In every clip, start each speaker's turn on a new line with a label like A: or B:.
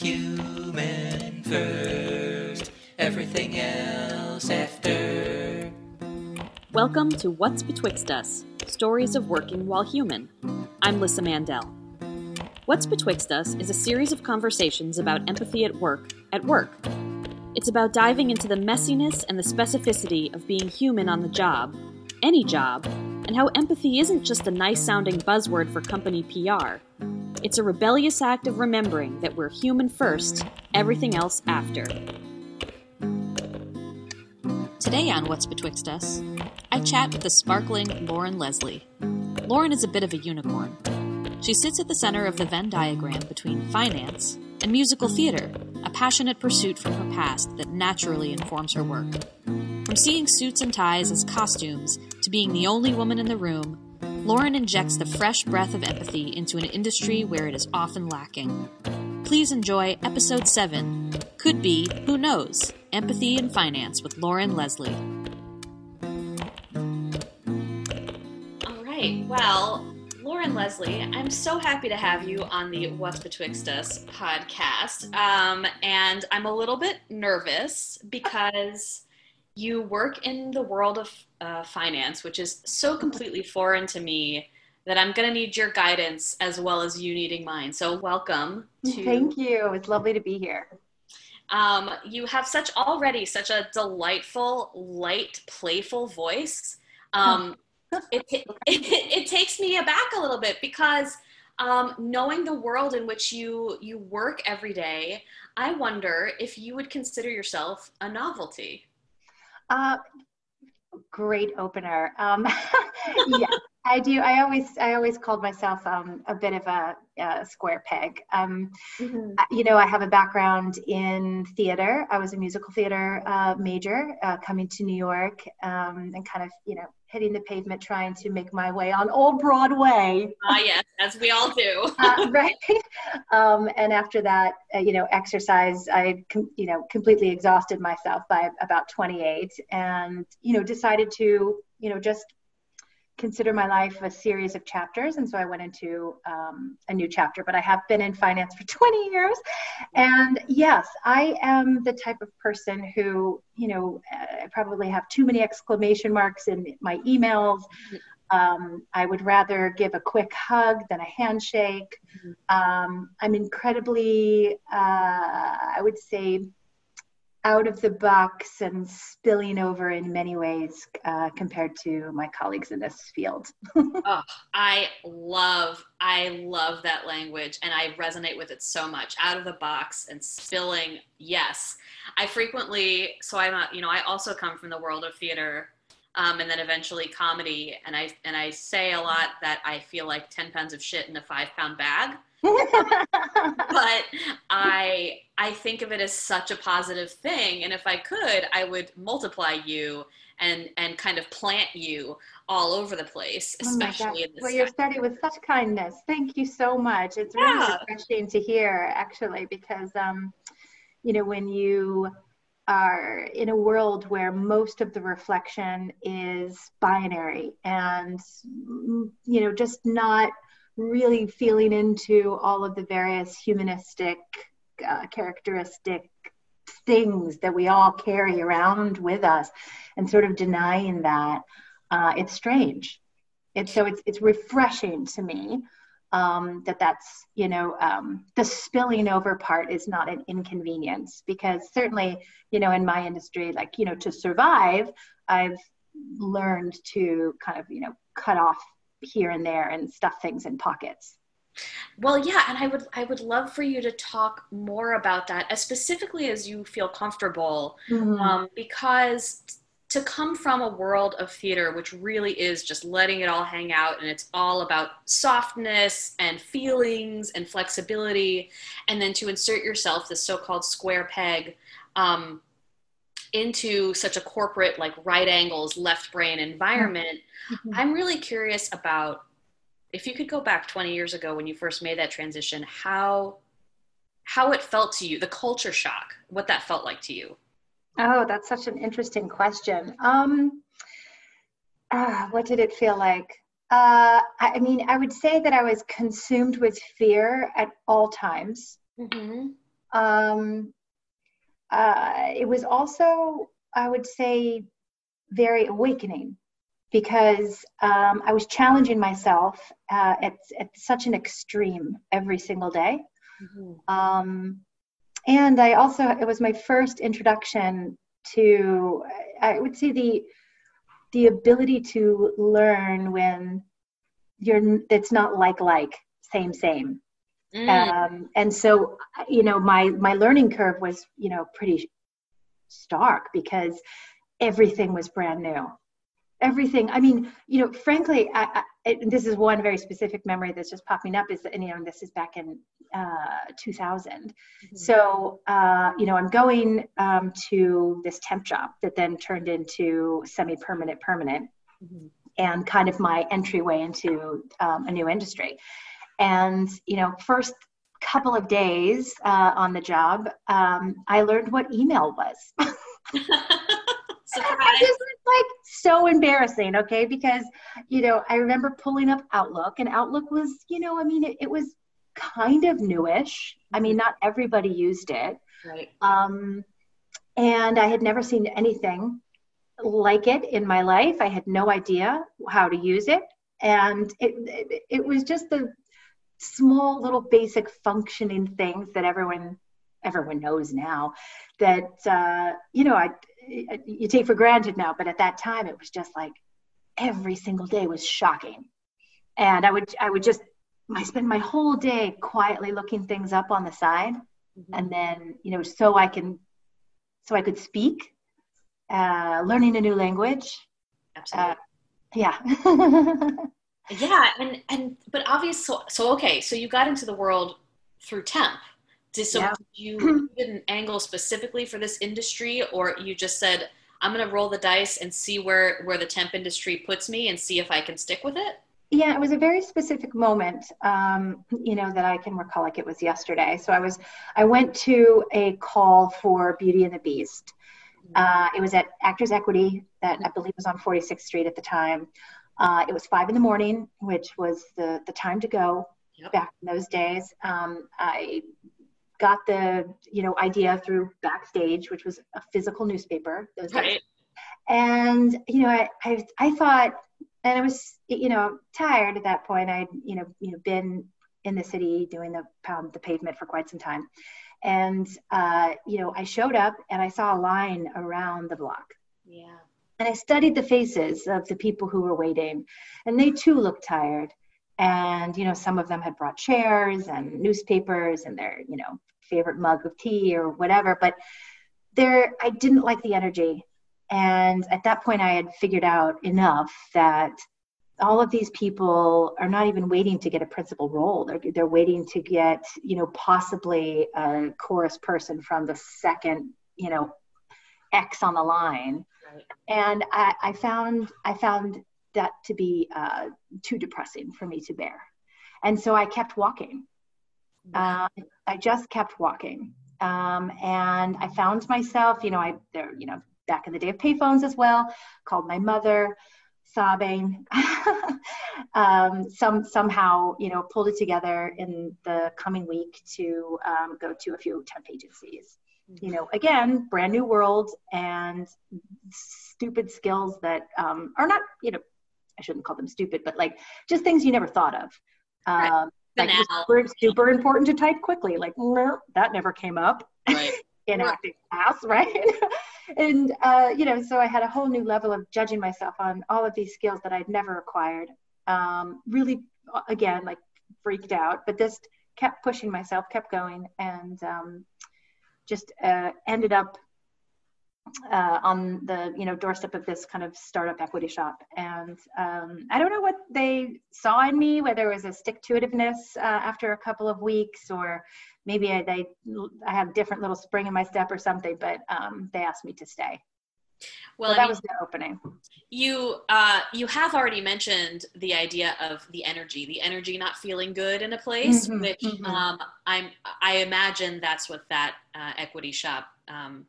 A: Human first, everything else after.
B: Welcome to What's Betwixt Us Stories of Working While Human. I'm Lissa Mandel. What's Betwixt Us is a series of conversations about empathy at work, at work. It's about diving into the messiness and the specificity of being human on the job, any job, and how empathy isn't just a nice sounding buzzword for company PR. It's a rebellious act of remembering that we're human first, everything else after. Today on What's Betwixt Us, I chat with the sparkling Lauren Leslie. Lauren is a bit of a unicorn. She sits at the center of the Venn diagram between finance and musical theater, a passionate pursuit from her past that naturally informs her work. From seeing suits and ties as costumes to being the only woman in the room, Lauren injects the fresh breath of empathy into an industry where it is often lacking. Please enjoy episode 7 Could Be, Who Knows? Empathy in Finance with Lauren Leslie. All right, well, Lauren Leslie, I'm so happy to have you on the What's Betwixt Us podcast. Um, and I'm a little bit nervous because you work in the world of uh, finance, which is so completely foreign to me that I'm going to need your guidance as well as you needing mine. So, welcome.
C: To, Thank you. It's lovely to be here.
B: Um, you have such already such a delightful, light, playful voice. Um, it, it, it, takes me aback a little bit because um, knowing the world in which you you work every day, I wonder if you would consider yourself a novelty.
C: Uh, great opener. Um, yeah, I do. I always, I always called myself um, a bit of a, a square peg. Um, mm-hmm. You know, I have a background in theater. I was a musical theater uh, major, uh, coming to New York, um, and kind of, you know, hitting the pavement trying to make my way on old broadway.
B: Ah uh, yes as we all do.
C: Uh, right? Um, and after that uh, you know exercise i com- you know completely exhausted myself by about 28 and you know decided to you know just consider my life a series of chapters and so i went into um, a new chapter but i have been in finance for 20 years. And yes i am the type of person who you know i probably have too many exclamation marks in my emails. Um, i would rather give a quick hug than a handshake. Um, i'm incredibly uh, i would say out of the box and spilling over in many ways uh, compared to my colleagues in this field.
B: oh, I love, I love that language and I resonate with it so much. Out of the box and spilling, yes. I frequently, so I'm a, you know, I also come from the world of theater um, and then eventually comedy. And I, and I say a lot that I feel like 10 pounds of shit in a five pound bag. but I I think of it as such a positive thing, and if I could, I would multiply you and and kind of plant you all over the place, oh especially oh in this.
C: Well, you're starting with such kindness. Thank you so much. It's really refreshing to hear, actually, because um, you know when you are in a world where most of the reflection is binary and you know just not really feeling into all of the various humanistic uh, characteristic things that we all carry around with us and sort of denying that uh, it's strange. It's so it's, it's refreshing to me um, that that's you know um, the spilling over part is not an inconvenience because certainly you know in my industry like you know to survive i've learned to kind of you know cut off here and there and stuff things in pockets
B: well yeah and i would i would love for you to talk more about that as specifically as you feel comfortable mm-hmm. um, because to come from a world of theater which really is just letting it all hang out and it's all about softness and feelings and flexibility and then to insert yourself this so-called square peg um, into such a corporate like right angles left brain environment mm-hmm. i'm really curious about if you could go back 20 years ago when you first made that transition how how it felt to you the culture shock what that felt like to you
C: oh that's such an interesting question um uh, what did it feel like uh, I mean, I would say that I was consumed with fear at all times. Mm-hmm. Um, uh, it was also, I would say, very awakening because um, I was challenging myself uh, at, at such an extreme every single day. Mm-hmm. Um, and I also, it was my first introduction to, I would say, the the ability to learn when you're it's not like like same same mm. um, and so you know my my learning curve was you know pretty stark because everything was brand new everything i mean you know frankly I, I, this is one very specific memory that's just popping up is and you know this is back in uh, 2000 mm-hmm. so uh, you know i'm going um, to this temp job that then turned into semi-permanent permanent mm-hmm. and kind of my entryway into um, a new industry and you know first couple of days uh, on the job um, i learned what email was Surprise. This was like so embarrassing, okay? Because, you know, I remember pulling up Outlook, and Outlook was, you know, I mean, it, it was kind of newish. I mean, not everybody used it.
B: Right.
C: Um, and I had never seen anything like it in my life. I had no idea how to use it. And it, it, it was just the small little basic functioning things that everyone everyone knows now that uh, you know I you take for granted now, but at that time it was just like every single day was shocking. And I would I would just I spend my whole day quietly looking things up on the side, mm-hmm. and then you know so I can so I could speak, uh, learning a new language.
B: Absolutely. Uh,
C: yeah.
B: yeah, and and but obviously, so, so okay, so you got into the world through temp did, so yeah. you didn't angle specifically for this industry, or you just said, "I'm going to roll the dice and see where where the temp industry puts me, and see if I can stick with it."
C: Yeah, it was a very specific moment, um, you know, that I can recall like it was yesterday. So I was, I went to a call for Beauty and the Beast. Mm-hmm. Uh, it was at Actors Equity, that I believe was on 46th Street at the time. Uh, it was five in the morning, which was the the time to go yep. back in those days. Um, I got the you know idea through backstage which was a physical newspaper. Those right. days and you know I, I i thought and i was you know tired at that point. I'd you know you know been in the city doing the pound the pavement for quite some time. And uh, you know i showed up and i saw a line around the block.
B: Yeah.
C: And i studied the faces of the people who were waiting and they too looked tired and you know some of them had brought chairs and newspapers and their you know favorite mug of tea or whatever but there i didn't like the energy. And at that point i had figured out enough that all of these people are not even waiting to get a principal role. They're, they're waiting to get you know possibly a chorus person from the second you know x on the line. Right. and I, I found i found that to be uh, too depressing for me to bear. And so I kept walking. Uh, I just kept walking. Um, and I found myself, you know, I there, you know, back in the day of payphones as well, called my mother, sobbing. um, some somehow, you know, pulled it together in the coming week to um, go to a few temp agencies. You know, again, brand new world and stupid skills that um, are not, you know, I shouldn't call them stupid, but like just things you never thought of.
B: Right. Um,
C: like super, super important to type quickly. Like that never came up right. in right. acting class, right? and uh, you know, so I had a whole new level of judging myself on all of these skills that I'd never acquired. Um, really, again, like freaked out, but just kept pushing myself, kept going, and um, just uh, ended up uh, on the you know doorstep of this kind of startup equity shop. And um, i don't know what they saw in me whether it was a stick to itiveness uh, after a couple of weeks or maybe I, they, I had a different little spring in my step or something but um, they asked me to stay. Well so that mean, was the opening.
B: you uh, you have already mentioned the idea of the energy the energy not feeling good in a place mm-hmm, which mm-hmm. Um, i'm i imagine that's what that uh, equity shop um,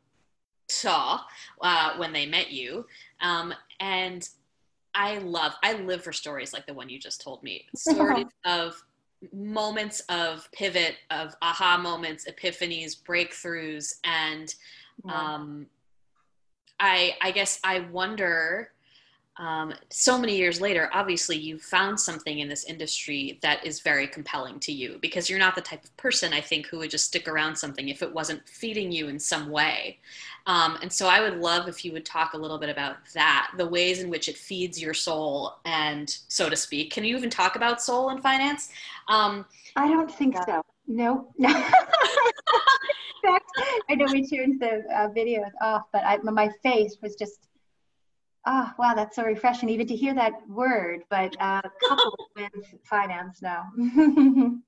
B: saw uh, when they met you. Um, and I love, I live for stories like the one you just told me. Stories of moments of pivot, of aha moments, epiphanies, breakthroughs, and um, I, I guess I wonder um, so many years later, obviously you found something in this industry that is very compelling to you because you're not the type of person I think who would just stick around something if it wasn't feeding you in some way. Um, and so I would love if you would talk a little bit about that, the ways in which it feeds your soul and so to speak. Can you even talk about soul and finance? Um,
C: I don't think so. No. No. I know we tuned the uh, video off, but I, my face was just oh wow that's so refreshing even to hear that word but uh, coupled with finance now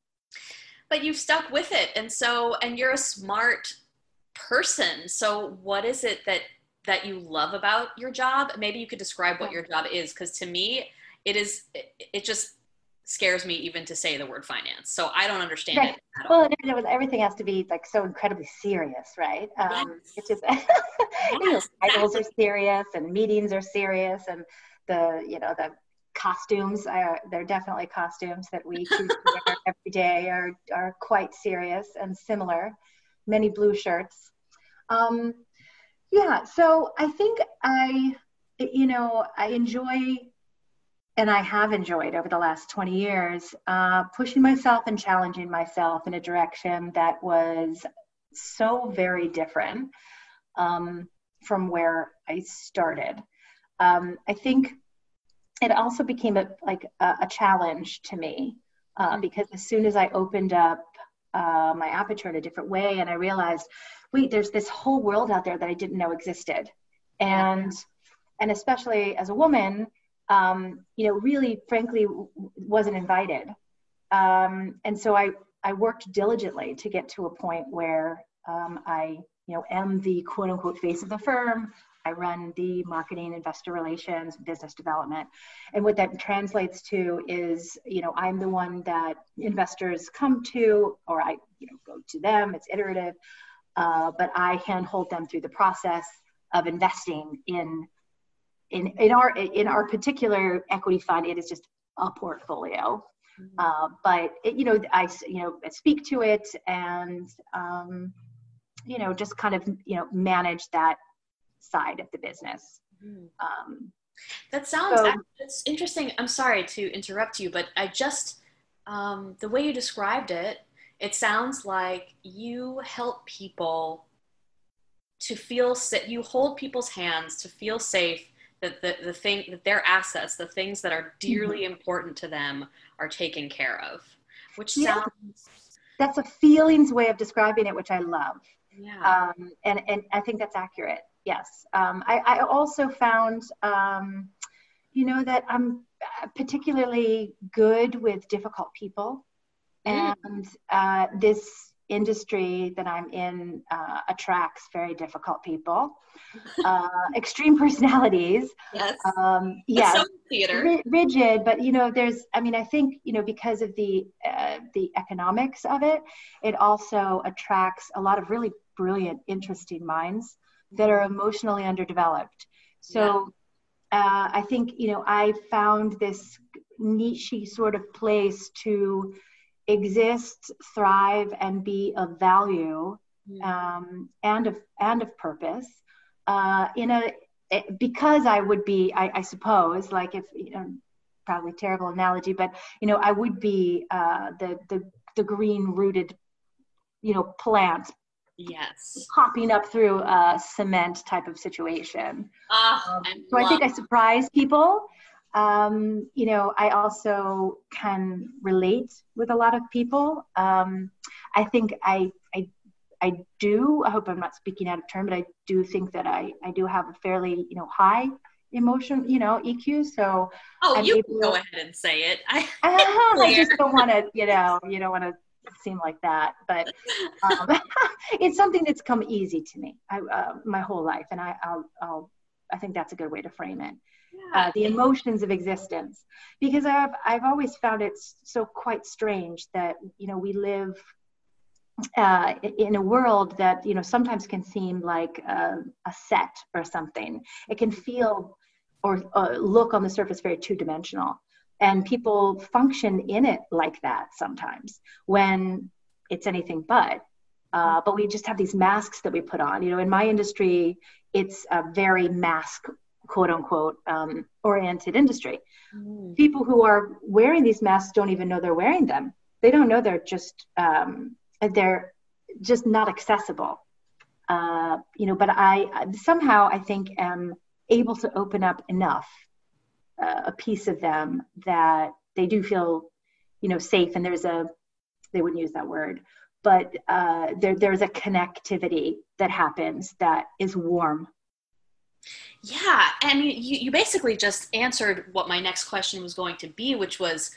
B: but you've stuck with it and so and you're a smart person. So what is it that that you love about your job? Maybe you could describe what your job is because to me it is it, it just scares me even to say the word finance. So I don't understand right.
C: it. well, it was, everything has to be like so incredibly serious, right? Um, yes. It's just yes, you know, titles are serious and meetings are serious and the you know the costumes are they're definitely costumes that we choose to wear every day are are quite serious and similar. Many blue shirts. Um, yeah, so I think I you know I enjoy and I have enjoyed over the last 20 years, uh, pushing myself and challenging myself in a direction that was so very different um, from where I started. Um, I think it also became a, like a, a challenge to me uh, mm-hmm. because as soon as I opened up uh, my aperture in a different way and I realized, wait, there's this whole world out there that I didn't know existed. And, and especially as a woman, um, you know, really, frankly, wasn't invited. Um, and so I, I worked diligently to get to a point where um, I, you know, am the quote unquote face of the firm. I run the marketing, investor relations, business development. And what that translates to is, you know, I'm the one that investors come to, or I, you know, go to them. It's iterative, uh, but I handhold them through the process of investing in in, in our in our particular equity fund, it is just a portfolio. Mm-hmm. Uh, but it, you know, I you know speak to it and um, you know just kind of you know manage that side of the business. Mm-hmm. Um,
B: that sounds so, it's interesting. I'm sorry to interrupt you, but I just um, the way you described it, it sounds like you help people to feel that you hold people's hands to feel safe that the, the thing that their assets the things that are dearly mm-hmm. important to them are taken care of which yeah. sounds
C: that's a feelings way of describing it which i love yeah um, and and i think that's accurate yes um, I, I also found um, you know that i'm particularly good with difficult people mm. and uh, this industry that I'm in uh, attracts very difficult people, uh, extreme personalities.
B: Yes.
C: Um, yes. theater. rigid, but you know, there's. I mean, I think you know because of the uh, the economics of it, it also attracts a lot of really brilliant, interesting minds that are emotionally underdeveloped. So. Yeah. Uh, I think you know I found this niche sort of place to exist, thrive, and be of value um, and of and of purpose uh, in a eh, because I would be, I, I, suppose, like if you know, probably terrible analogy, but you know, I would be uh, the the the green rooted, you know, plant.
B: Yes.
C: Hopping up through a cement type of situation.
B: Ah, um,
C: so I think I surprise people um, you know, I also can relate with a lot of people. Um, I think I, I, I do. I hope I'm not speaking out of turn, but I do think that I, I do have a fairly, you know, high emotion, you know, EQ. So
B: oh, I'm you can go ahead and say it. I,
C: I just don't want to, you know, you don't want to seem like that, but um, it's something that's come easy to me I, uh, my whole life, and I, I'll, I'll, I think that's a good way to frame it uh, the emotions of existence. Because I've, I've always found it so quite strange that you know we live uh, in a world that you know sometimes can seem like a, a set or something. It can feel or uh, look on the surface very two-dimensional. And people function in it like that sometimes when it's anything but. Uh, but we just have these masks that we put on. You know in my industry it's a very mask quote unquote um, oriented industry. Mm. people who are wearing these masks don't even know they're wearing them. They don't know they're just um, they're just not accessible. Uh, you know but i somehow i think am able to open up enough uh, a piece of them that they do feel you know safe and there's a they wouldn't use that word but uh, there, there's a connectivity that happens that is warm
B: yeah mean, you, you basically just answered what my next question was going to be which was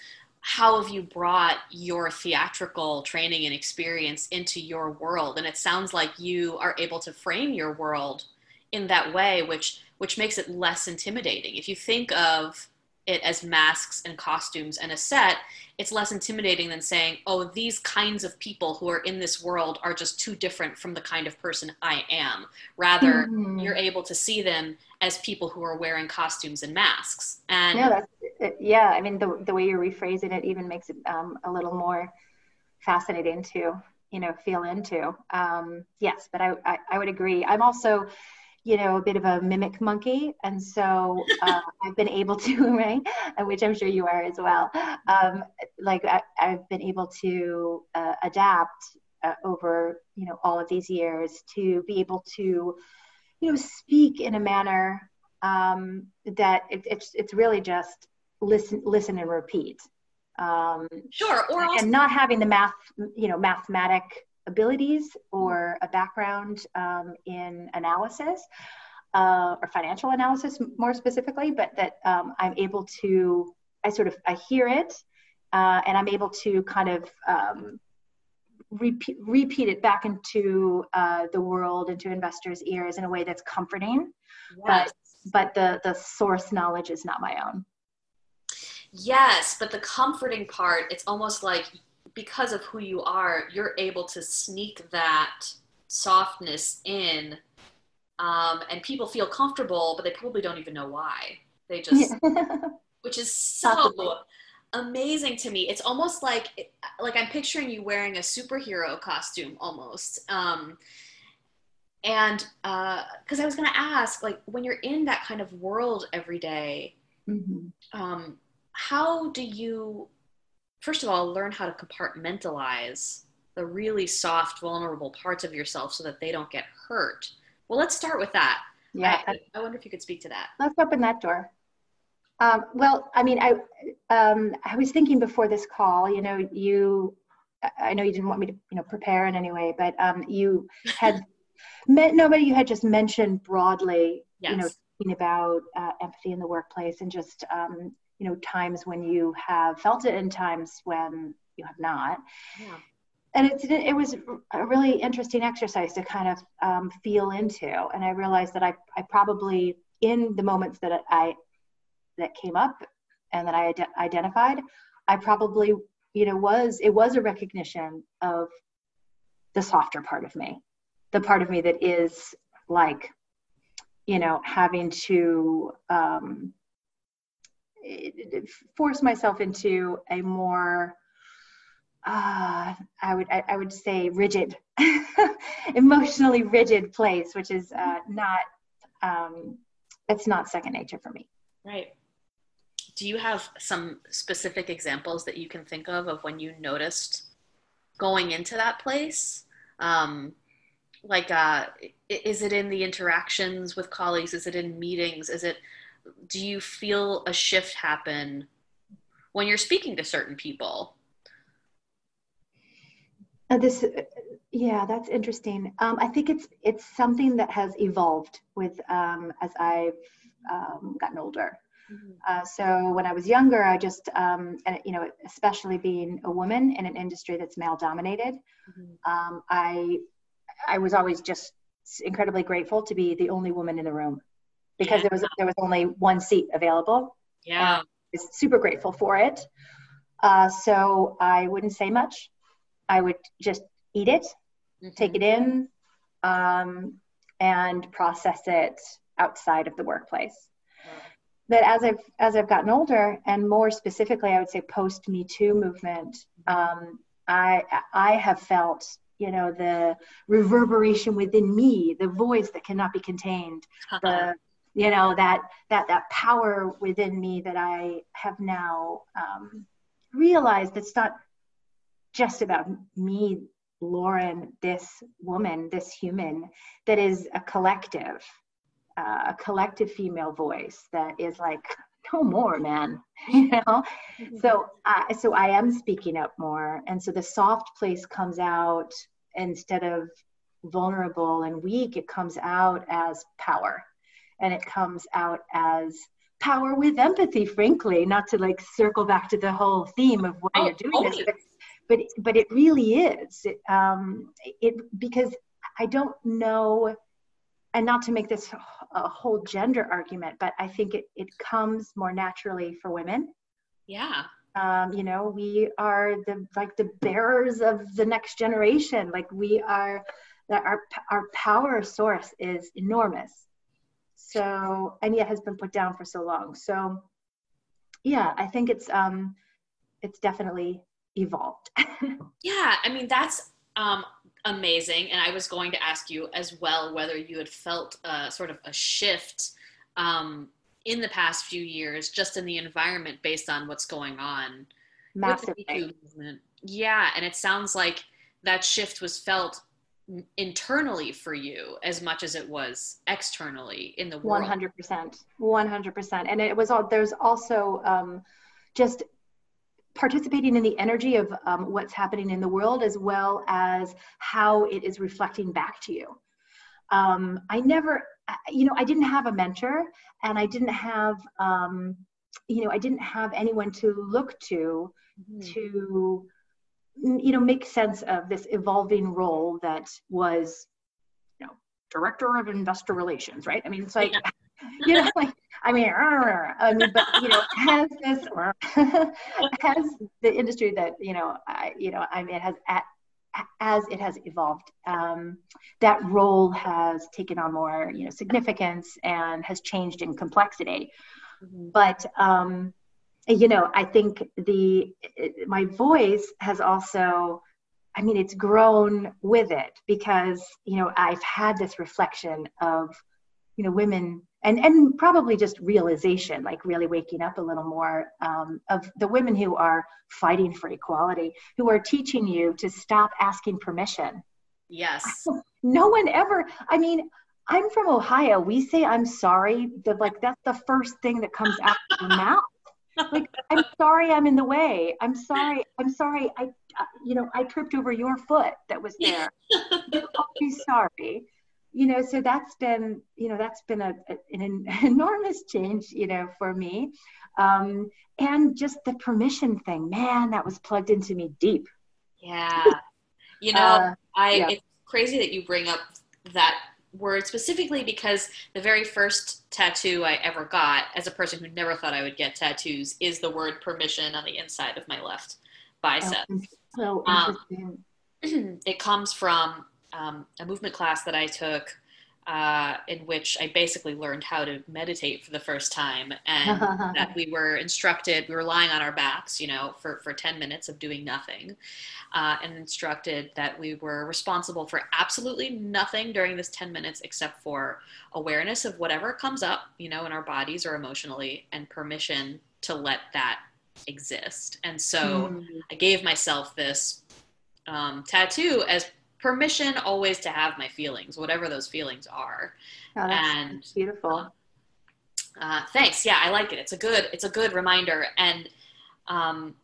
B: how have you brought your theatrical training and experience into your world? And it sounds like you are able to frame your world in that way which which makes it less intimidating. If you think of it as masks and costumes and a set, it's less intimidating than saying, oh, these kinds of people who are in this world are just too different from the kind of person I am. Rather, mm-hmm. you're able to see them as people who are wearing costumes and masks. And
C: yeah, that's, yeah. I mean, the, the way you're rephrasing it even makes it um, a little more fascinating to, you know, feel into. Um, yes, but I, I, I would agree. I'm also, you know, a bit of a mimic monkey. And so uh, I've been able to, right, which I'm sure you are as well. Um, like I, have been able to uh, adapt uh, over, you know, all of these years to be able to, you know, speak in a manner um, that it, it's, it's really just listen, listen and repeat.
B: Um, sure.
C: Or also- and not having the math, you know, mathematic abilities or a background um, in analysis uh, or financial analysis more specifically, but that um, I'm able to, I sort of, I hear it uh, and I'm able to kind of um, repeat, repeat it back into uh, the world, into investors' ears in a way that's comforting. Yes. But, but the, the source knowledge is not my own.
B: Yes, but the comforting part, it's almost like because of who you are, you're able to sneak that softness in, um, and people feel comfortable, but they probably don't even know why. They just, which is so amazing to me. It's almost like, like I'm picturing you wearing a superhero costume almost. Um, and because uh, I was going to ask, like, when you're in that kind of world every day, mm-hmm. um, how do you first of all, learn how to compartmentalize the really soft, vulnerable parts of yourself so that they don't get hurt. Well, let's start with that. Yeah. I, I wonder if you could speak to that.
C: Let's open that door. Um, well, I mean, I um, I was thinking before this call. You know, you I know you didn't want me to you know prepare in any way, but um, you had met nobody. You had just mentioned broadly. Yes. You know, about uh, empathy in the workplace and just um, you know times when you have felt it and times when you have not yeah. and it's it was a really interesting exercise to kind of um, feel into and i realized that I, I probably in the moments that i that came up and that i ad- identified i probably you know was it was a recognition of the softer part of me the part of me that is like you know having to um, force myself into a more uh, I would I, I, would say rigid, emotionally rigid place, which is uh, not um, it's not second nature for me.
B: Right. Do you have some specific examples that you can think of of when you noticed going into that place? Um, like, uh, is it in the interactions with colleagues? Is it in meetings? Is it do you feel a shift happen when you're speaking to certain people?
C: Uh, this, yeah, that's interesting. Um, I think it's it's something that has evolved with um, as I've um, gotten older. Mm-hmm. Uh, so when I was younger, I just, um, and you know, especially being a woman in an industry that's male dominated, mm-hmm. um, I, I was always just incredibly grateful to be the only woman in the room because yeah. there was there was only one seat available.
B: Yeah, I
C: was super grateful for it. Uh, so I wouldn't say much. I would just eat it, mm-hmm. take it in, um, and process it outside of the workplace. that as I've as I've gotten older, and more specifically, I would say post Me Too movement, um, I I have felt you know the reverberation within me, the voice that cannot be contained, the you know that that that power within me that I have now um, realized it's not just about me, Lauren, this woman, this human, that is a collective uh, a collective female voice that is like no more man you know? Mm-hmm. so uh, so i am speaking up more. And so the soft place comes out instead of vulnerable and weak it comes out as power and it comes out as power with empathy frankly not to like circle back to the whole theme of why oh, you're doing this but, but but it really is it, um it because i don't know and not to make this a whole gender argument, but I think it, it comes more naturally for women.
B: Yeah.
C: Um, you know, we are the like the bearers of the next generation. Like we are, that our our power source is enormous. So and yet has been put down for so long. So yeah, I think it's um, it's definitely evolved.
B: yeah, I mean that's um, amazing. And I was going to ask you as well whether you had felt uh, sort of a shift um, in the past few years, just in the environment based on what's going on the movement. Yeah, and it sounds like that shift was felt internally for you as much as it was externally in the world.
C: 100%. 100%. And it was all, there's also um, just participating in the energy of um, what's happening in the world as well as how it is reflecting back to you. Um, I never, you know, I didn't have a mentor and I didn't have, um, you know, I didn't have anyone to look to mm-hmm. to, you know, make sense of this evolving role that was, you know, director of investor relations, right? I mean, it's like, yeah. you know, like I mean, I mean, but you know, has this has the industry that you know, I, you know, I mean, it has at, as it has evolved, um, that role has taken on more, you know, significance and has changed in complexity. Mm-hmm. But um, you know, I think the my voice has also I mean, it's grown with it because, you know, I've had this reflection of, you know, women and and probably just realization like really waking up a little more um, of the women who are fighting for equality who are teaching you to stop asking permission.
B: Yes.
C: No one ever i mean i'm from ohio. We say i'm sorry the, like that's the first thing that comes out of your mouth like i'm sorry i'm in the way. I'm sorry i'm sorry i you know i tripped over your foot that was there. I'm sorry. You know so that's been you know that's been a, a an enormous change you know for me. Um, and just the permission thing man that was plugged into me deep.
B: Yeah. You know uh, i yeah. it's crazy that you bring up that word specifically because the very first tattoo i ever got as a person who never thought i would get tattoos is the word permission on the inside of my left bicep
C: oh, so.
B: Um, it comes from um, a movement class that I took uh, in which I basically learned how to meditate for the first time, and that we were instructed, we were lying on our backs, you know, for, for 10 minutes of doing nothing, uh, and instructed that we were responsible for absolutely nothing during this 10 minutes except for awareness of whatever comes up, you know, in our bodies or emotionally, and permission to let that exist. And so mm. I gave myself this um, tattoo as permission always to have my feelings, whatever those feelings are.
C: Oh, and beautiful.
B: Uh, thanks. Yeah, I like it. It's a good. It's a good reminder. And um,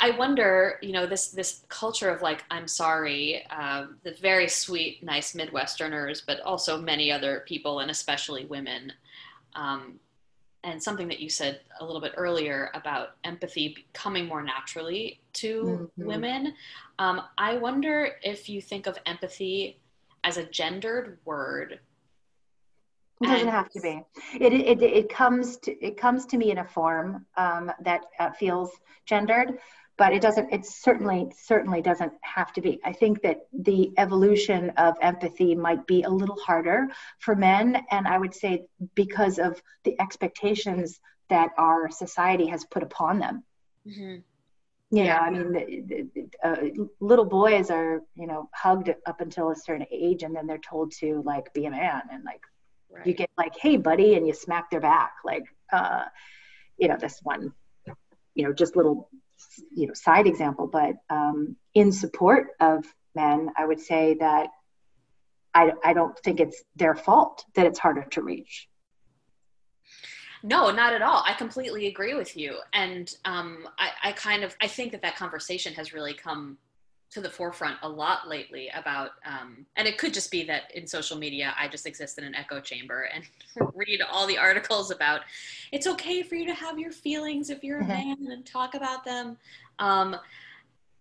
B: I wonder, you know, this this culture of like, I'm sorry, uh, the very sweet, nice Midwesterners, but also many other people, and especially women, um, and something that you said a little bit earlier about empathy coming more naturally to mm-hmm. women. Um, I wonder if you think of empathy as a gendered word.
C: It doesn't have to be. It, it, it comes to it comes to me in a form um, that uh, feels gendered, but it doesn't it certainly certainly doesn't have to be i think that the evolution of empathy might be a little harder for men and i would say because of the expectations that our society has put upon them mm-hmm. you know i mean the, the, uh, little boys are you know hugged up until a certain age and then they're told to like be a man and like right. you get like hey buddy and you smack their back like uh you know this one you know just little you know side example but um, in support of men i would say that I, I don't think it's their fault that it's harder to reach.
B: No not at all. I completely agree with you. And um, I, I kind of i think that that conversation has really come to the forefront a lot lately about um, and it could just be that in social media i just exist in an echo chamber and read all the articles about it's okay for you to have your feelings if you're a mm-hmm. man and talk about them um,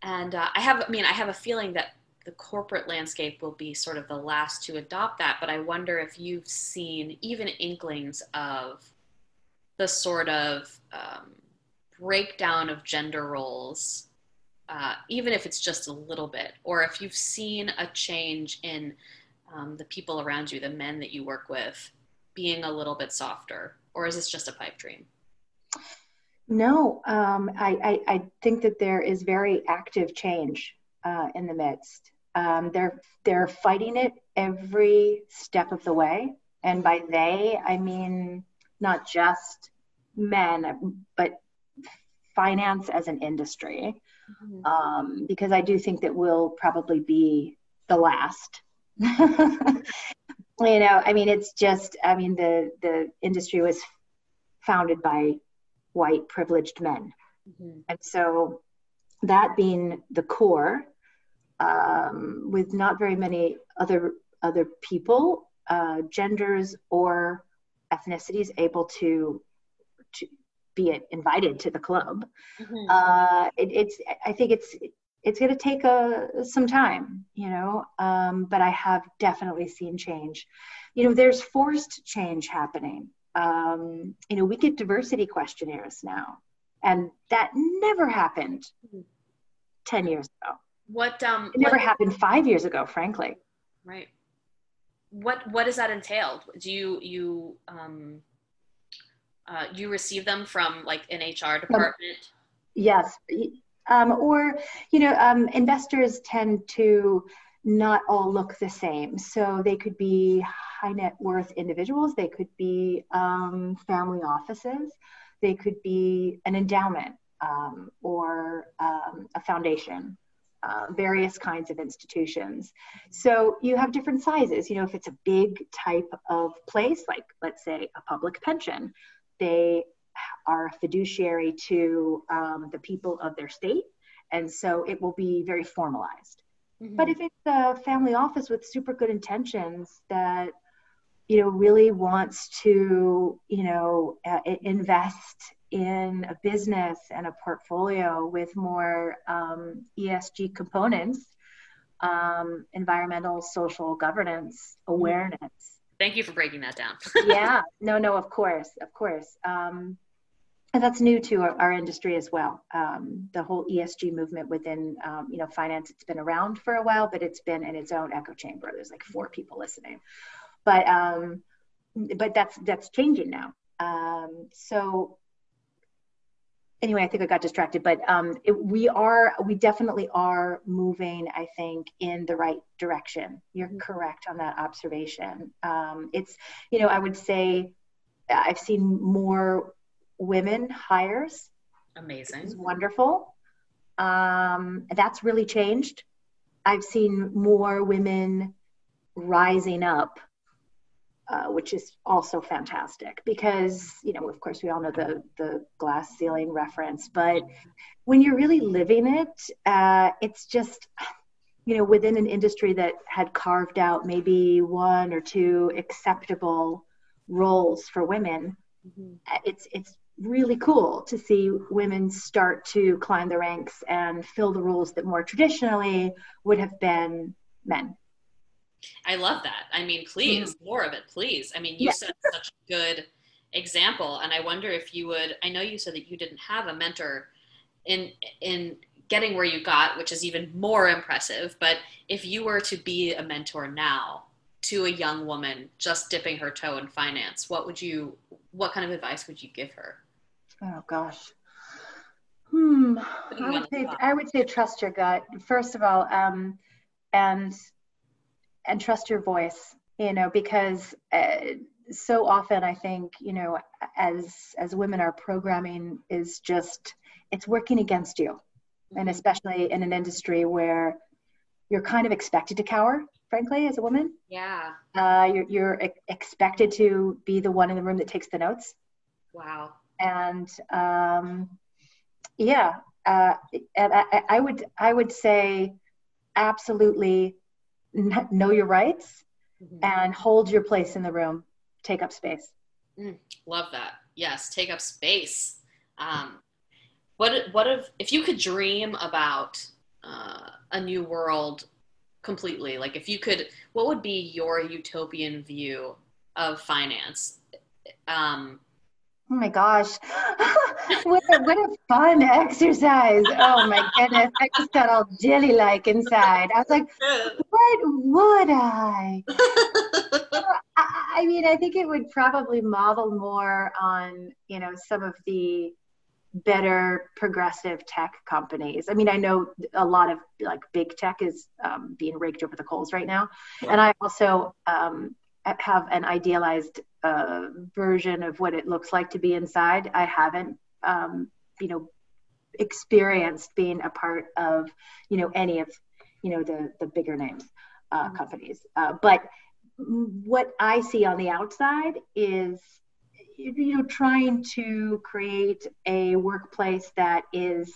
B: and uh, i have i mean i have a feeling that the corporate landscape will be sort of the last to adopt that but i wonder if you've seen even inklings of the sort of um, breakdown of gender roles uh, even if it's just a little bit, or if you've seen a change in um, the people around you, the men that you work with, being a little bit softer, or is this just a pipe dream?
C: No, um, I, I, I, think that there is very active change uh, in the midst. Um, they're they're fighting it every step of the way, and by they I mean not just men, but finance as an industry mm-hmm. um, because I do think that we'll probably be the last. you know, I mean, it's just, I mean, the the industry was founded by white privileged men, mm-hmm. and so that being the core, um, with not very many other other people, uh, genders or ethnicities able to, to be invited to the club. Mm-hmm. Uh, it, it's I think it's it's going to take a some time, you know. Um, but I have definitely seen change. You know, there's forced change happening. Um, you know, we get diversity questionnaires now, and that never happened mm-hmm. ten years ago.
B: What um?
C: It never what, happened five years ago, frankly.
B: Right. What what does that entail? Do you you um uh, you receive them from like an HR department?
C: yes. Um, or, you know, um, investors tend to not all look the same. So they could be high net worth individuals, they could be um, family offices, they could be an endowment um, or um, a foundation. Uh, various kinds of institutions. So you have different sizes. You know, if it's a big type of place, like let's say a public pension, they are fiduciary to um, the people of their state. And so it will be very formalized. Mm-hmm. But if it's a family office with super good intentions that, you know, really wants to, you know, uh, invest in a business and a portfolio with more um, ESG components, um, environmental, social governance, mm-hmm. awareness,
B: Thank you for breaking that down.
C: yeah, no, no, of course, of course. Um, and that's new to our, our industry as well. Um, the whole ESG movement within, um, you know, finance, it's been around for a while, but it's been in its own echo chamber. There's like four people listening, but, um, but that's, that's changing now. Um, so anyway, I think I got distracted, but um, it, we are, we definitely are moving, I think, in the right direction. You're mm-hmm. correct on that observation. Um, it's, you know, I would say I've seen more women hires.
B: Amazing.
C: wonderful. Um, that's really changed. I've seen more women rising up uh, which is also fantastic because you know of course we all know the the glass ceiling reference but when you're really living it uh, it's just you know within an industry that had carved out maybe one or two acceptable roles for women mm-hmm. Uh, it's it's really cool to see women start to climb the ranks and fill the roles that more traditionally would have been men
B: I love that. I mean, please, mm. more of it, please. I mean, you yeah. set such a good example. And I wonder if you would, I know you said that you didn't have a mentor in in getting where you got, which is even more impressive. But if you were to be a mentor now to a young woman just dipping her toe in finance, what would you what kind of advice would you give her?
C: Oh gosh. Hmm. I would say I would say trust your gut. First of all, um, and and trust your voice. You know, because uh, so often I think you know, as as women, our programming is just it's working against you, and especially in an industry where you're kind of expected to cower frankly, as a woman.
B: Yeah.
C: Uh, you're, you're expected to be the one in the room that takes the notes.
B: Wow.
C: And um, yeah, uh, and I, I, would I would say absolutely know your rights mm-hmm. and hold your place in the room. Take up space.
B: Mm, love that. Yes, take up space. Um, what what if if you could dream about uh, a new world completely like if you could what would be your utopian view of finance um
C: oh my gosh what, a, what a fun exercise. Oh my goodness. I just got all jelly like inside. I was like what would i? I mean, I think it would probably model more on, you know, some of the better progressive tech companies. I mean, I know a lot of like big tech is um, being raked over the coals right now, and I also um, have an idealized uh, version of what it looks like to be inside. I haven't, um, you know, experienced being a part of, you know, any of, you know, the the bigger names uh, mm-hmm. companies, uh, but what I see on the outside is you know trying to create a workplace that is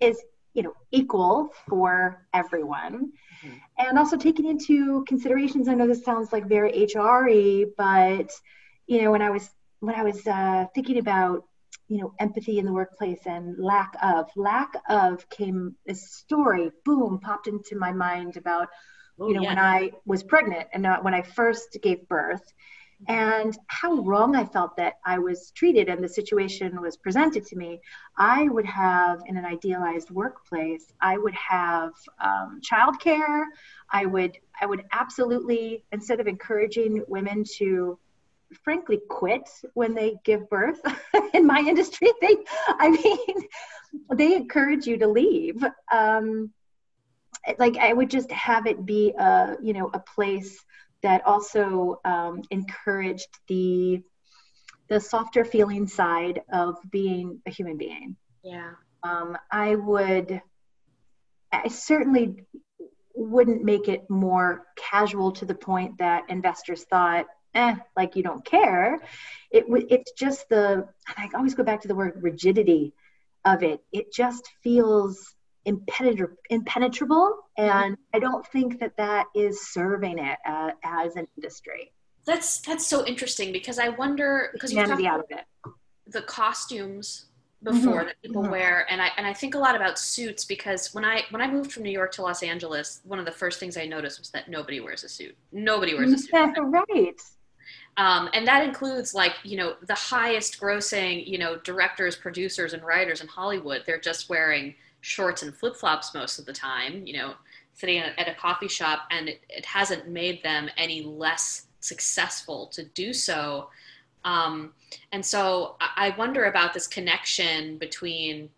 C: is you know equal for everyone mm-hmm. and also taking into considerations i know this sounds like very hre but you know when i was when i was uh, thinking about you know empathy in the workplace and lack of lack of came a story boom popped into my mind about oh, you know yeah. when i was pregnant and when i first gave birth and how wrong I felt that I was treated and the situation was presented to me. I would have, in an idealized workplace, I would have um, childcare. I would, I would absolutely, instead of encouraging women to frankly quit when they give birth in my industry they i mean they encourage you to leave um, like i would just have it be a you know a place that also um, encouraged the the softer feeling side of being a human being.
B: Yeah.
C: Um, I would, I certainly wouldn't make it more casual to the point that investors thought, eh, like you don't care. It it's just the, I always go back to the word rigidity of it. It just feels impenetrable, impenetrable and i don't think that that is serving it uh, as an industry
B: that's that's so interesting because i wonder because you talk out of it the costumes before mm-hmm. that people mm-hmm. wear and i and i think a lot about suits because when i when i moved from new york to los angeles one of the first things i noticed was that nobody wears a suit nobody wears a suit
C: right
B: um, and that includes like you know the highest grossing you know directors producers and writers in hollywood they're just wearing shorts and flip flops most of the time, you know, sitting at a coffee shop, and it, it hasn't made them any less successful to do so. Um, and so I wonder about this connection between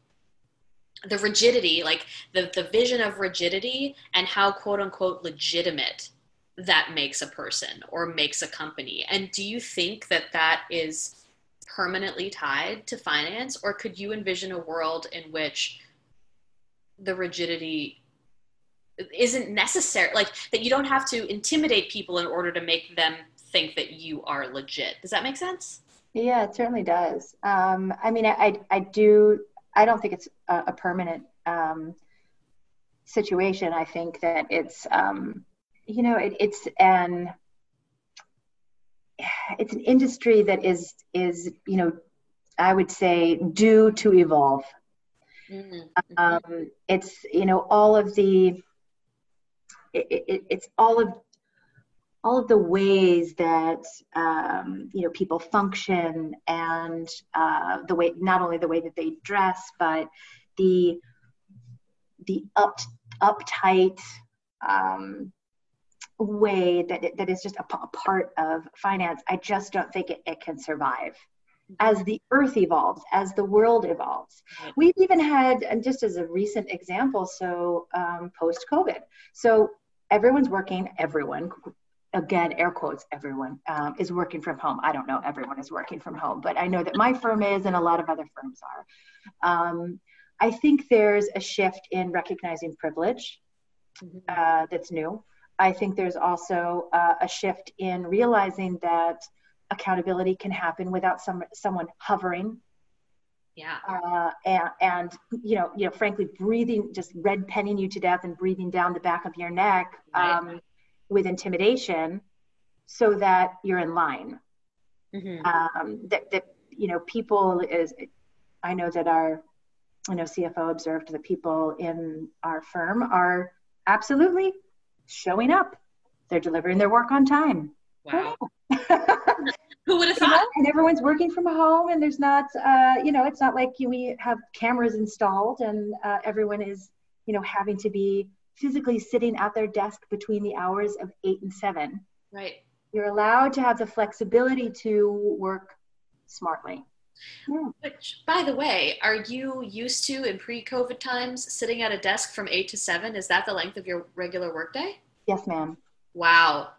B: the rigidity, like the, the vision of rigidity, and how quote unquote legitimate that makes a person or makes a company. And do you think that that is permanently tied to finance, or could you envision a world in which the rigidity isn't necessary like that you don't have to intimidate people in order to make them think that you are legit? Does that make sense?
C: Yeah it certainly does. Um, i mean I, I do i don't think it's a, a permanent um, situation. I think that it's um, you know it, it's an it's an industry that is is you know i would say due to evolve Mm-hmm. Um, it's you know all of the it, it, it's all of all of the ways that um, you know people function and uh, the way not only the way that they dress but the the up uptight um, way that it, that is just a, a, part of finance, I just don't think it, it can survive. As the earth evolves, as the world evolves, we've even had, and just as a recent example, so um, post COVID, so everyone's working, everyone, again, air quotes, everyone um, is working from home. I don't know everyone is working from home, but I know that my firm is and a lot of other firms are. Um, I think there's a shift in recognizing privilege mm-hmm. uh, that's new. I think there's also uh, a shift in realizing that accountability can happen without some someone hovering.
B: Yeah.
C: Uh, and, and you know, you know, frankly, breathing, just red penning you to death and breathing down the back of your neck right. um, with intimidation, so that you're in line. Mm-hmm. Um, that that you know, people is. I know that our, you know, CFO observed that people in our firm are absolutely showing up. They're delivering their work on time.
B: Wow. Who would have thought? You know,
C: and everyone's working from home, and there's not, uh, you know, it's not like we have cameras installed and uh, everyone is, you know, having to be physically sitting at their desk between the hours of eight and seven.
B: Right.
C: You're allowed to have the flexibility to work smartly.
B: Yeah. Which, by the way, are you used to in pre-COVID times sitting at a desk from eight to seven? Is that the length of your regular workday?
C: Yes, ma'am.
B: Wow,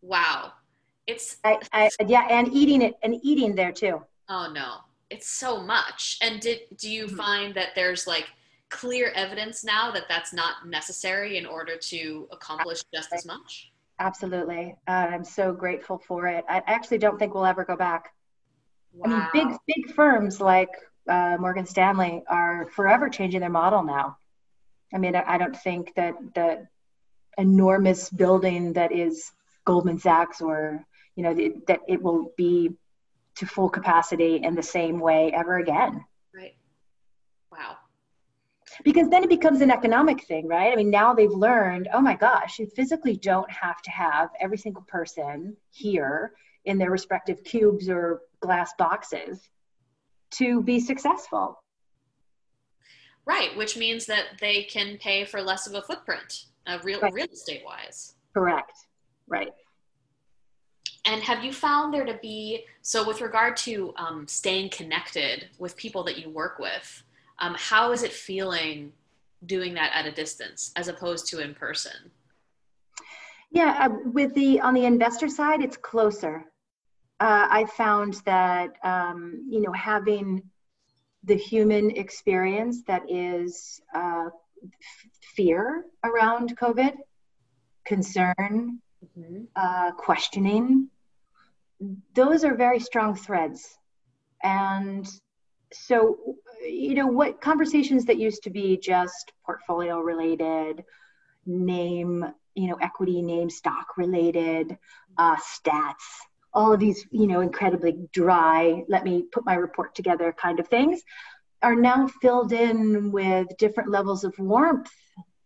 B: wow. It's
C: I, I yeah, and eating it and eating there too.
B: Oh no, it's so much. And did do you mm-hmm. find that there's like clear evidence now that that's not necessary in order to accomplish Absolutely. just as much?
C: Absolutely. Uh, I'm so grateful for it. I actually don't think we'll ever go back. Wow. I mean, big big firms like uh, Morgan Stanley are forever changing their model now. I mean, I, I don't think that the enormous building that is Goldman Sachs or you know the, that it will be to full capacity in the same way ever again.
B: Right. Wow.
C: Because then it becomes an economic thing, right? I mean, now they've learned, oh my gosh, you physically don't have to have every single person here in their respective cubes or glass boxes to be successful.
B: Right, which means that they can pay for less of a footprint, uh, real right. real estate wise.
C: Correct. Right.
B: And have you found there to be so with regard to um, staying connected with people that you work with? Um, how is it feeling doing that at a distance as opposed to in person?
C: Yeah, uh, with the on the investor side, it's closer uh, I found that um, you know having the human experience that is uh, fear around COVID, concern, mm-hmm. uh, questioning, those are very strong threads. And so, you know, what conversations that used to be just portfolio related, name, you know, equity, name, stock related, uh, stats all of these, you know, incredibly dry, let me put my report together kind of things, are now filled in with different levels of warmth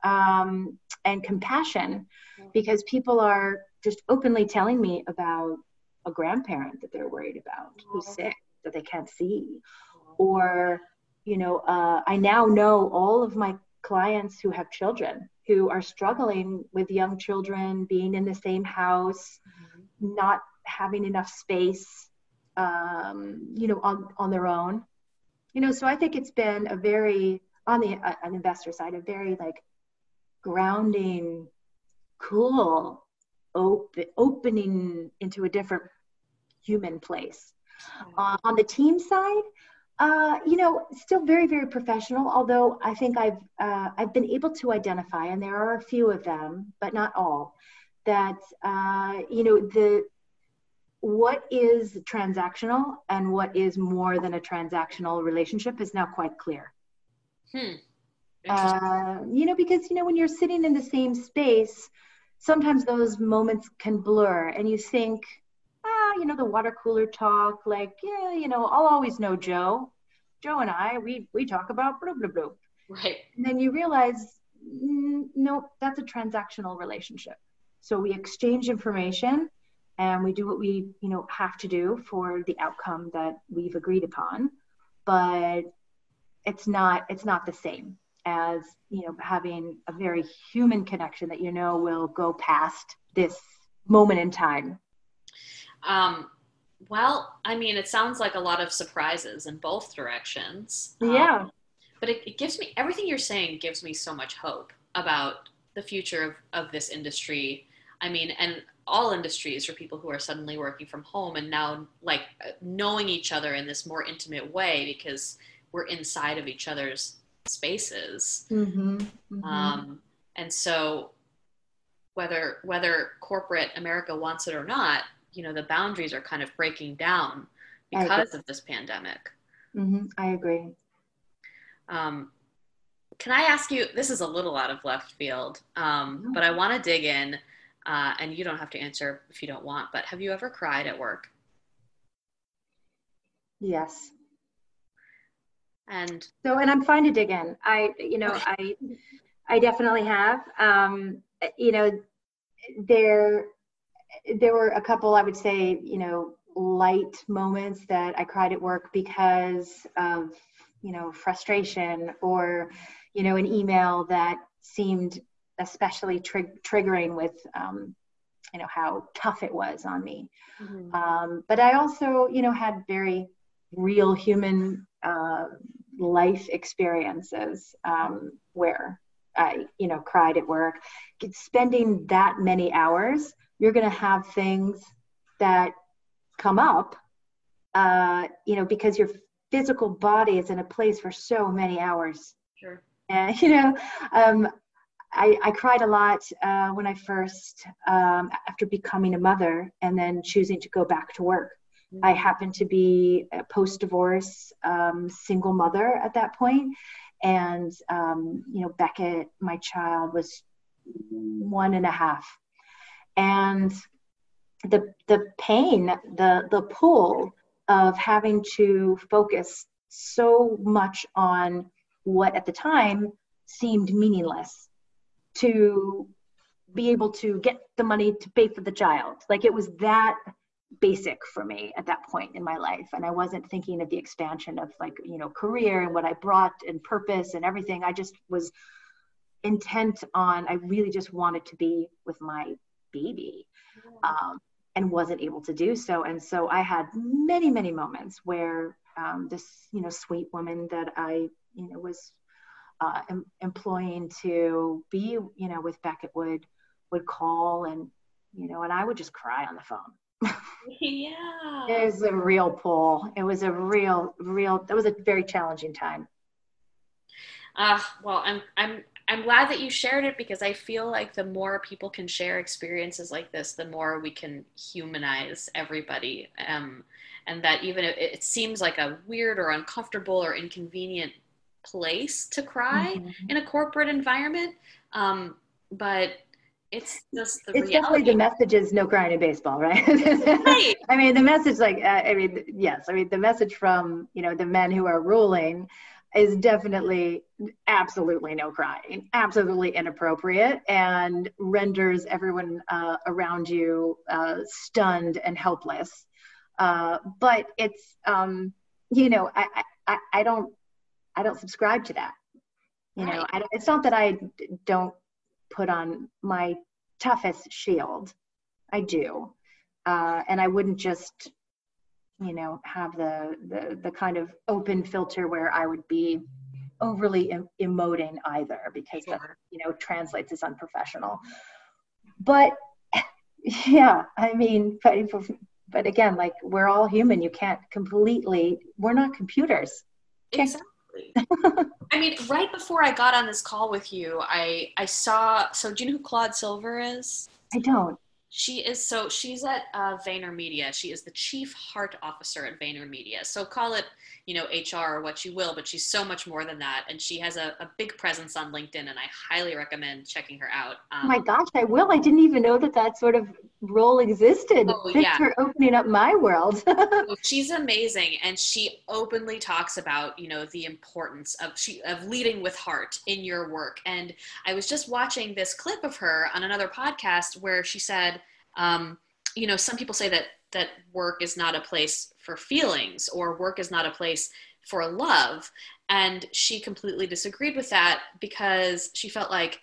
C: um, and compassion. Because people are just openly telling me about a grandparent that they're worried about who's sick that they can't see. Or you know uh, i now know all of my clients who have children who are struggling with young children being in the same house mm-hmm. not having enough space, um, you know, on, on their own. You know, so I think it's been a very, on the uh, an investor side, a very like grounding, cool, open, opening into a different human place. Uh, on the team side, uh, you know, still very, very professional. Although I think I've uh, I've been able to identify, and there are a few of them, but not all, that uh, you know the what is transactional and what is more than a transactional relationship is now quite clear. Hmm. Uh, you know, because, you know, when you're sitting in the same space, sometimes those moments can blur and you think, ah, you know, the water cooler talk, like, yeah, you know, I'll always know Joe. Joe and I, we, we talk about blah, blah, blah.
B: Right.
C: And then you realize, mm, no, that's a transactional relationship. So we exchange information and we do what we you know have to do for the outcome that we've agreed upon. But it's not it's not the same as you know having a very human connection that you know will go past this moment in time.
B: Um, well i mean it sounds like a lot of surprises in both directions.
C: Yeah.
B: um, but it, it, gives me everything you're saying gives me so much hope about the future of, of this industry. I mean and all industries for people who are suddenly working from home and now like knowing each other in this more intimate way because we're inside of each other's spaces mm-hmm. Mm-hmm. Um, and so whether whether corporate america wants it or not you know the boundaries are kind of breaking down because of this pandemic
C: mm-hmm. i agree
B: um, can i ask you this is a little out of left field um, but i want to dig in uh, and you don't have to answer if you don't want, but have you ever cried at work?
C: Yes.
B: And
C: so, and I'm fine to dig in. I, you know, I, I definitely have. Um, you know, there, there were a couple, I would say, you know, light moments that I cried at work because of, you know, frustration or, you know, an email that seemed especially trig- triggering with um, you know how tough it was on me. Mm-hmm. um, but i also you know had very real human uh, life experiences um, where i you know cried at work. Spending that many hours you're going to have things that come up uh, you know because your physical body is in a place for so many hours.
B: Sure.
C: And you know um, I, I cried a lot uh, when I first, um, after becoming a mother and then choosing to go back to work. Mm-hmm. I happened to be a post divorce um, single mother at that point. And, um, you know, Beckett, my child, was one and a half. And the, the pain, the, the pull of having to focus so much on what at the time seemed meaningless to be able to get the money to pay for the child. Like it was that basic for me at that point in my life. And i wasn't thinking of the expansion of like you know career and what i brought and purpose and everything. I just was intent on i really just wanted to be with my baby um, and wasn't able to do so. And so i had many many moments where um, this you know sweet woman that i you know was uh, em- employing to be, you know, with Beckett would would call and you know, and I would just cry on the phone.
B: yeah,
C: it was a real pull. It was a real, real. That was a very challenging time.
B: Uh, well, I'm I'm I'm glad that you shared it because I feel like the more people can share experiences like this, the more we can humanize everybody. Um, and that even if it seems like a weird or uncomfortable or inconvenient place to cry mm-hmm. in a corporate environment. Um, but it's just the
C: it's
B: reality.
C: definitely the message is no crying in baseball, right? right. I mean, the message, like, uh, I mean, yes, I mean, the message from you know the men who are ruling is definitely absolutely no crying, absolutely inappropriate, and renders everyone uh, around you uh, stunned and helpless. Uh, but it's, um, you know, I, I, I don't I don't subscribe to that. You know, I, it's not that I don't put on my toughest shield. I do, uh, and I wouldn't just, you know, have the, the the kind of open filter where I would be overly em- emoting either, because sure. that you know translates as unprofessional. But yeah, I mean, but, but again, like we're all human. You can't completely. We're not computers.
B: Exactly. I mean, right before I got on this call with you, I I saw. So, do you know who Claude Silver is?
C: I don't.
B: She is so she's at uh, VaynerMedia. She is the chief heart officer at VaynerMedia. So call it you know HR or what you will, but she's so much more than that, and she has a, a big presence on LinkedIn, and I highly recommend checking her out.
C: Um, oh my gosh, I will. I didn't even know that that sort of role existed.
B: Oh,
C: Thanks
B: yeah.
C: for opening up my world.
B: she's amazing, and she openly talks about you know the importance of she of leading with heart in your work. And I was just watching this clip of her on another podcast where she said, um, you know, some people say that that work is not a place for feelings or work is not a place for love. And she completely disagreed with that because she felt like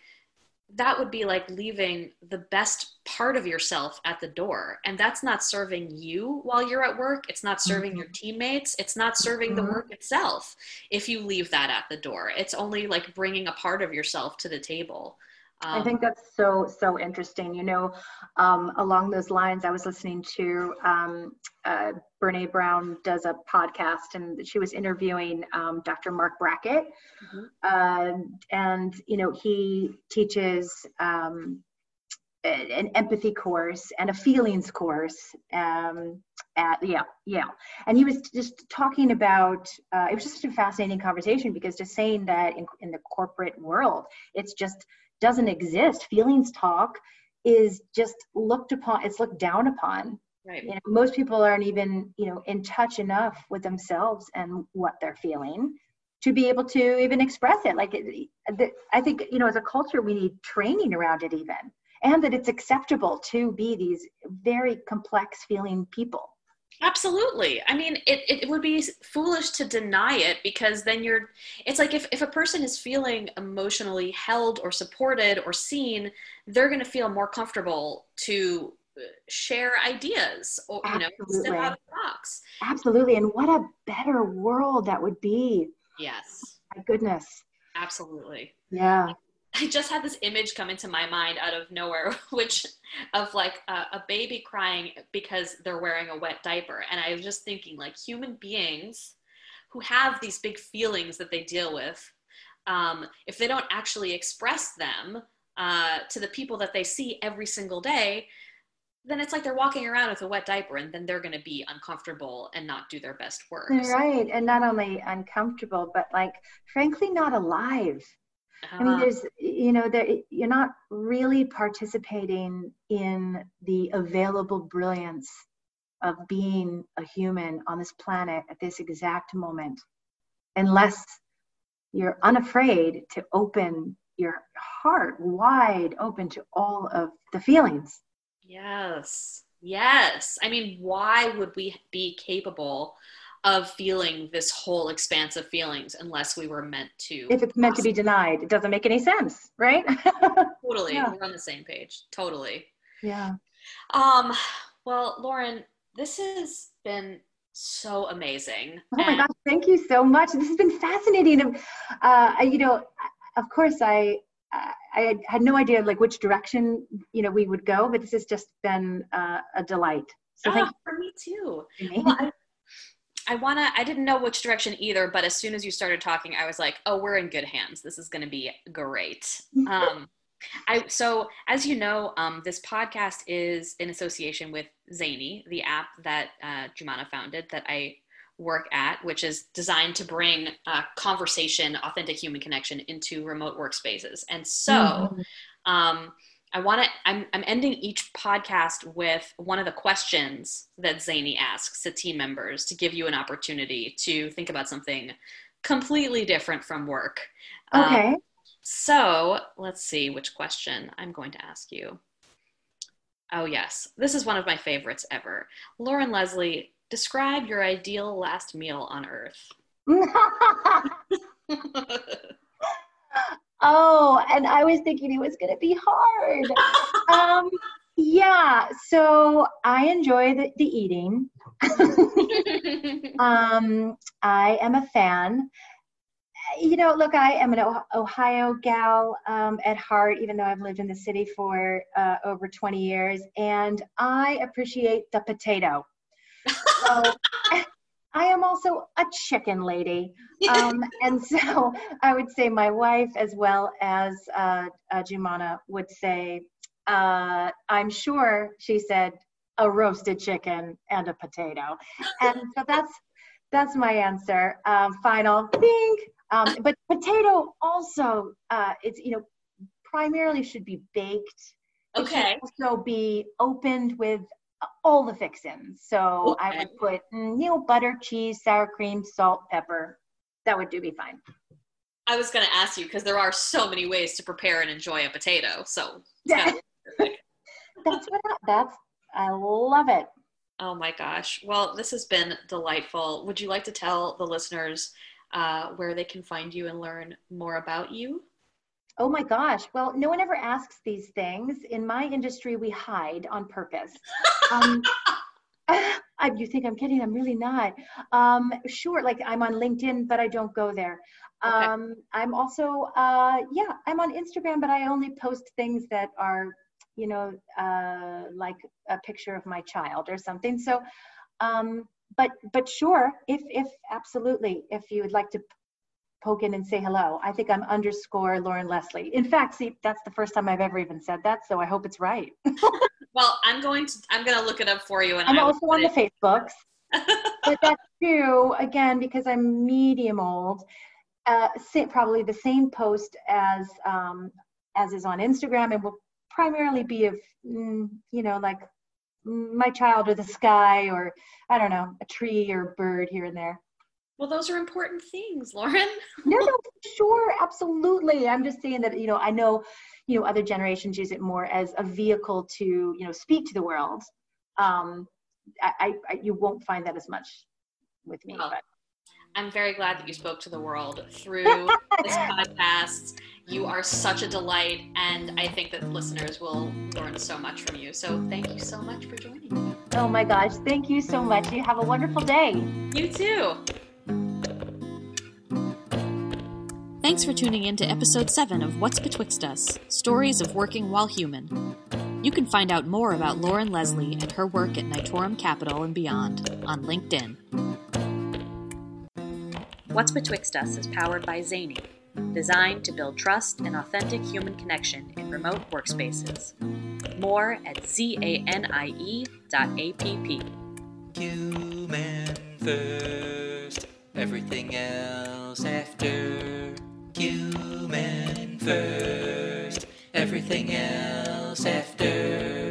B: that would be like leaving the best part of yourself at the door. And that's not serving you while you're at work. It's not serving mm-hmm. your teammates. It's not serving mm-hmm. the work itself if you leave that at the door. It's only like bringing a part of yourself to the table.
C: Um, I think that's so so interesting. You know, um, along those lines, I was listening to um, uh, Brene Brown does a podcast, and she was interviewing um, Dr. Marc Brackett, mm-hmm. uh, and you know he teaches um, an empathy course and a feelings course um, at yeah yeah and he was just talking about uh, it was just such a fascinating conversation because just saying that in, in the corporate world it's just doesn't exist. Feelings talk is just looked upon, it's looked down upon.
B: Right.
C: You know, most people aren't even, you know, in touch enough with themselves and what they're feeling to be able to even express it. Like, it, I think, you know, as a culture, we need training around it even, and that it's acceptable to be these very complex feeling people.
B: Absolutely. I mean, it, it would be foolish to deny it because then you're, it's like if, if a person is feeling emotionally held or supported or seen, they're going to feel more comfortable to uh, share ideas or, Absolutely. you know, step out of the box.
C: Absolutely. And what a better world that would be.
B: Yes.
C: My goodness.
B: Absolutely.
C: Yeah.
B: I just had this image come into my mind out of nowhere, which of like a, a, baby crying because they're wearing a wet diaper. And I was just thinking, like, human beings who have these big feelings that they deal with, um, if they don't actually express them uh, to the people that they see every single day, then it's like they're walking around with a wet diaper and then they're going to be uncomfortable and not do their best work.
C: Right. And not only uncomfortable, but like, frankly, not alive I mean, uh-huh. there's, you know, there, you're not really participating in the available brilliance of being a human on this planet at this exact moment, unless you're unafraid to open your heart wide open to all of the feelings.
B: Yes. Yes. I mean, why would we be capable of feeling this whole expanse of feelings unless we were meant to.
C: If it's meant to be denied, it doesn't make any sense, right?
B: totally. Yeah. We're on the same page. Totally.
C: Yeah.
B: Um, well, Lauren, this has been so amazing.
C: Oh my and- gosh, thank you so much. This has been fascinating. Uh, you know, of course, I I had no idea like which direction you know we would go, but this has just been uh, a delight.
B: So oh, thank you. for me too. Well, I, I want to, I didn't know which direction either, but as soon as you started talking, I was like, oh, we're in good hands. This is going to be great. Um, I, so as you know, um, this podcast is in association with Zany, the app that uh, Jumana founded that I work at, which is designed to bring uh, conversation, authentic human connection into remote workspaces. And so, mm-hmm. um, I want to, I'm, I'm ending each podcast with one of the questions that Zany asks to team members to give you an opportunity to think about something completely different from work.
C: Um, okay. Um,
B: so let's see which question I'm going to ask you. Oh, yes. This is one of my favorites ever. Lauren Leslie, describe your ideal last meal on earth.
C: Oh, and I was thinking it was going to be hard. um, yeah, so I enjoy the, the eating. um, I am a fan. You know, look, I am an Ohio gal um, at heart, even though I've lived in the city for uh, over 20 years, and I appreciate the potato. So, I am also a chicken lady. Um, and so I would say my wife, as well as uh, uh, Jumana, would say, uh, I'm sure she said a roasted chicken and a potato. And so that's that's my answer. Um, final thing. Um, but potato also, uh, it's, you know, primarily should be baked.
B: Okay.
C: also be opened with all the fixins. So okay. I would put, you know, butter, cheese, sour cream, salt, pepper. That would do me fine.
B: I was going to ask you because there are so many ways to prepare and enjoy a potato. So yeah. that's
C: what I, that's I love it.
B: Oh my gosh. Well, this has been delightful. Would you like to tell the listeners uh, where they can find you and learn more about you?
C: Oh my gosh. Well, no one ever asks these things. In my industry, we hide on purpose. Um, I, you think I'm kidding? I'm really not. Um, sure, like I'm on LinkedIn, but I don't go there. Okay. Um, I'm also, uh, yeah, I'm on Instagram, but I only post things that are, you know, uh, like a picture of my child or something. So, um, but but sure, if if absolutely, if you would like to poke in and say hello, I think I'm underscore Lauren Leslie. In fact, see, that's the first time I've ever even said that, so I hope it's right.
B: well, I'm going to I'm going to look it up for you, and
C: I'm also on it. the Facebooks. but that's true again because I'm medium old. Uh, probably the same post as um, as is on Instagram, and will primarily be of mm, you know like my child or the sky or I don't know, a tree or bird here and there.
B: Well, those are important things, Lauren.
C: no, no, sure, absolutely. I'm just saying that, you know, I know, you know, other generations use it more as a vehicle to, you know, speak to the world. Um, I, I you won't find that as much with me. Well, but.
B: I'm very glad that you spoke to the world through this podcast. You are such a delight, and I think that listeners will learn so much from you. So thank you so much for joining me.
C: Oh my gosh, thank you so much. You have a wonderful day.
B: You too. Thanks for tuning in to episode 7 of What's Betwixt Us Stories of Working While Human. You can find out more about Lauren Leslie and her work at Nitorum Capital and beyond on LinkedIn. What's Betwixt Us is powered by Zany, designed to build trust and authentic human connection in remote workspaces. More at zany dot app.
A: Human first, everything else after. Human first, everything else after.